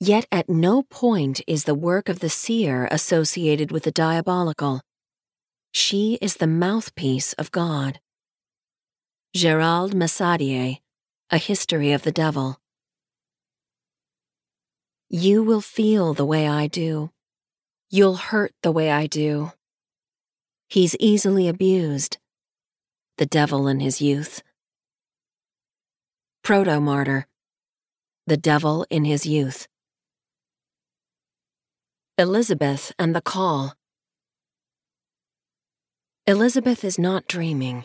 Yet at no point is the work of the seer associated with the diabolical. She is the mouthpiece of God. Gérald Messadié, A History of the Devil. You will feel the way I do. You'll hurt the way I do. He's easily abused. The devil in his youth. Protomartyr. The devil in his youth. Elizabeth and the Call. Elizabeth is not dreaming.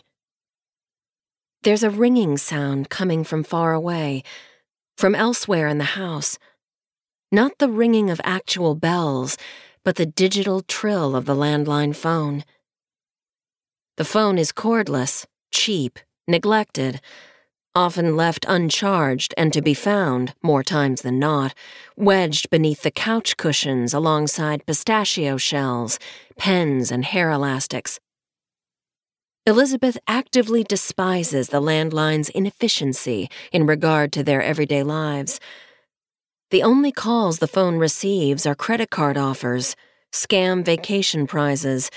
There's a ringing sound coming from far away, from elsewhere in the house. Not the ringing of actual bells, but the digital trill of the landline phone. The phone is cordless, cheap, neglected, often left uncharged and to be found, more times than not, wedged beneath the couch cushions alongside pistachio shells, pens, and hair elastics. Elizabeth actively despises the landline's inefficiency in regard to their everyday lives. The only calls the phone receives are credit card offers, scam vacation prizes,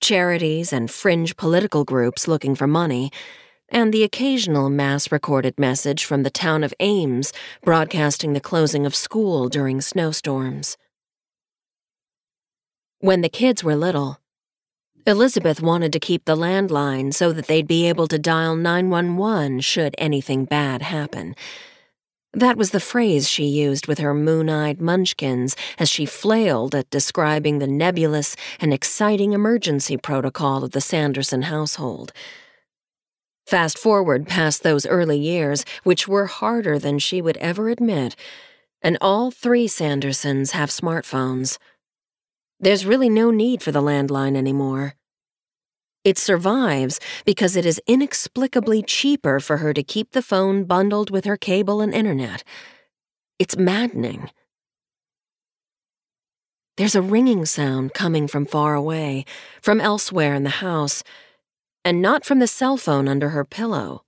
charities, and fringe political groups looking for money, and the occasional mass recorded message from the town of Ames broadcasting the closing of school during snowstorms. When the kids were little, Elizabeth wanted to keep the landline so that they'd be able to dial 911 should anything bad happen. That was the phrase she used with her moon eyed munchkins as she flailed at describing the nebulous and exciting emergency protocol of the Sanderson household. Fast forward past those early years, which were harder than she would ever admit, and all three Sandersons have smartphones. There's really no need for the landline anymore. It survives because it is inexplicably cheaper for her to keep the phone bundled with her cable and internet. It's maddening. There's a ringing sound coming from far away, from elsewhere in the house, and not from the cell phone under her pillow.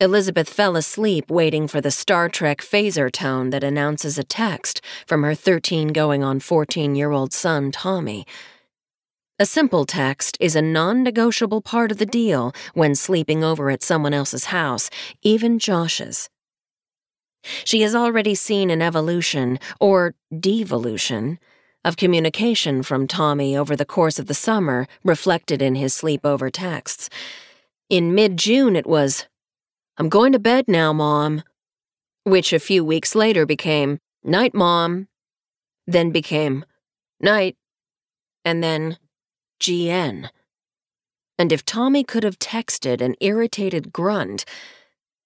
Elizabeth fell asleep waiting for the Star Trek phaser tone that announces a text from her 13 going on 14 year old son, Tommy. A simple text is a non negotiable part of the deal when sleeping over at someone else's house, even Josh's. She has already seen an evolution, or devolution, of communication from Tommy over the course of the summer reflected in his sleepover texts. In mid June, it was, I'm going to bed now, Mom, which a few weeks later became, Night, Mom, then became, Night, and then, GN. And if Tommy could have texted an irritated grunt,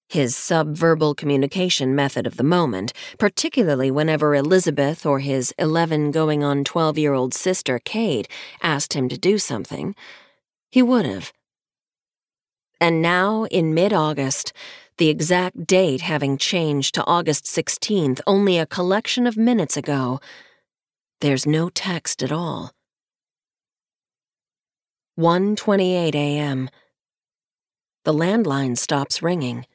his subverbal communication method of the moment, particularly whenever Elizabeth or his 11 going on 12 year old sister, Kate, asked him to do something, he would have. And now, in mid August, the exact date having changed to August 16th only a collection of minutes ago, there's no text at all. 1:28 a.m. The landline stops ringing.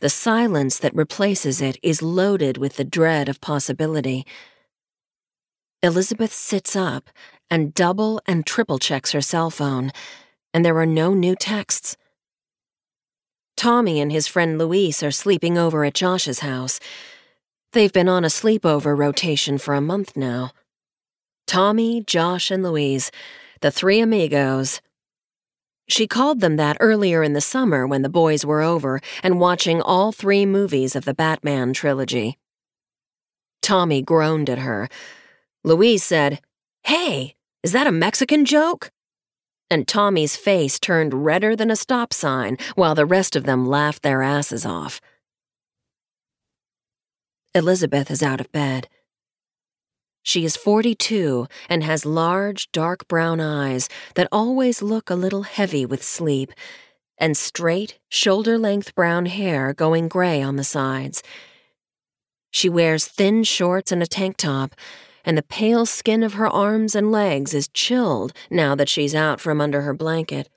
The silence that replaces it is loaded with the dread of possibility. Elizabeth sits up and double and triple checks her cell phone, and there are no new texts. Tommy and his friend Luis are sleeping over at Josh's house. They've been on a sleepover rotation for a month now. Tommy, Josh, and Luis the Three Amigos. She called them that earlier in the summer when the boys were over and watching all three movies of the Batman trilogy. Tommy groaned at her. Luis said, Hey, is that a Mexican joke? And Tommy's face turned redder than a stop sign while the rest of them laughed their asses off. Elizabeth is out of bed. She is 42 and has large, dark brown eyes that always look a little heavy with sleep, and straight, shoulder length brown hair going gray on the sides. She wears thin shorts and a tank top, and the pale skin of her arms and legs is chilled now that she's out from under her blanket.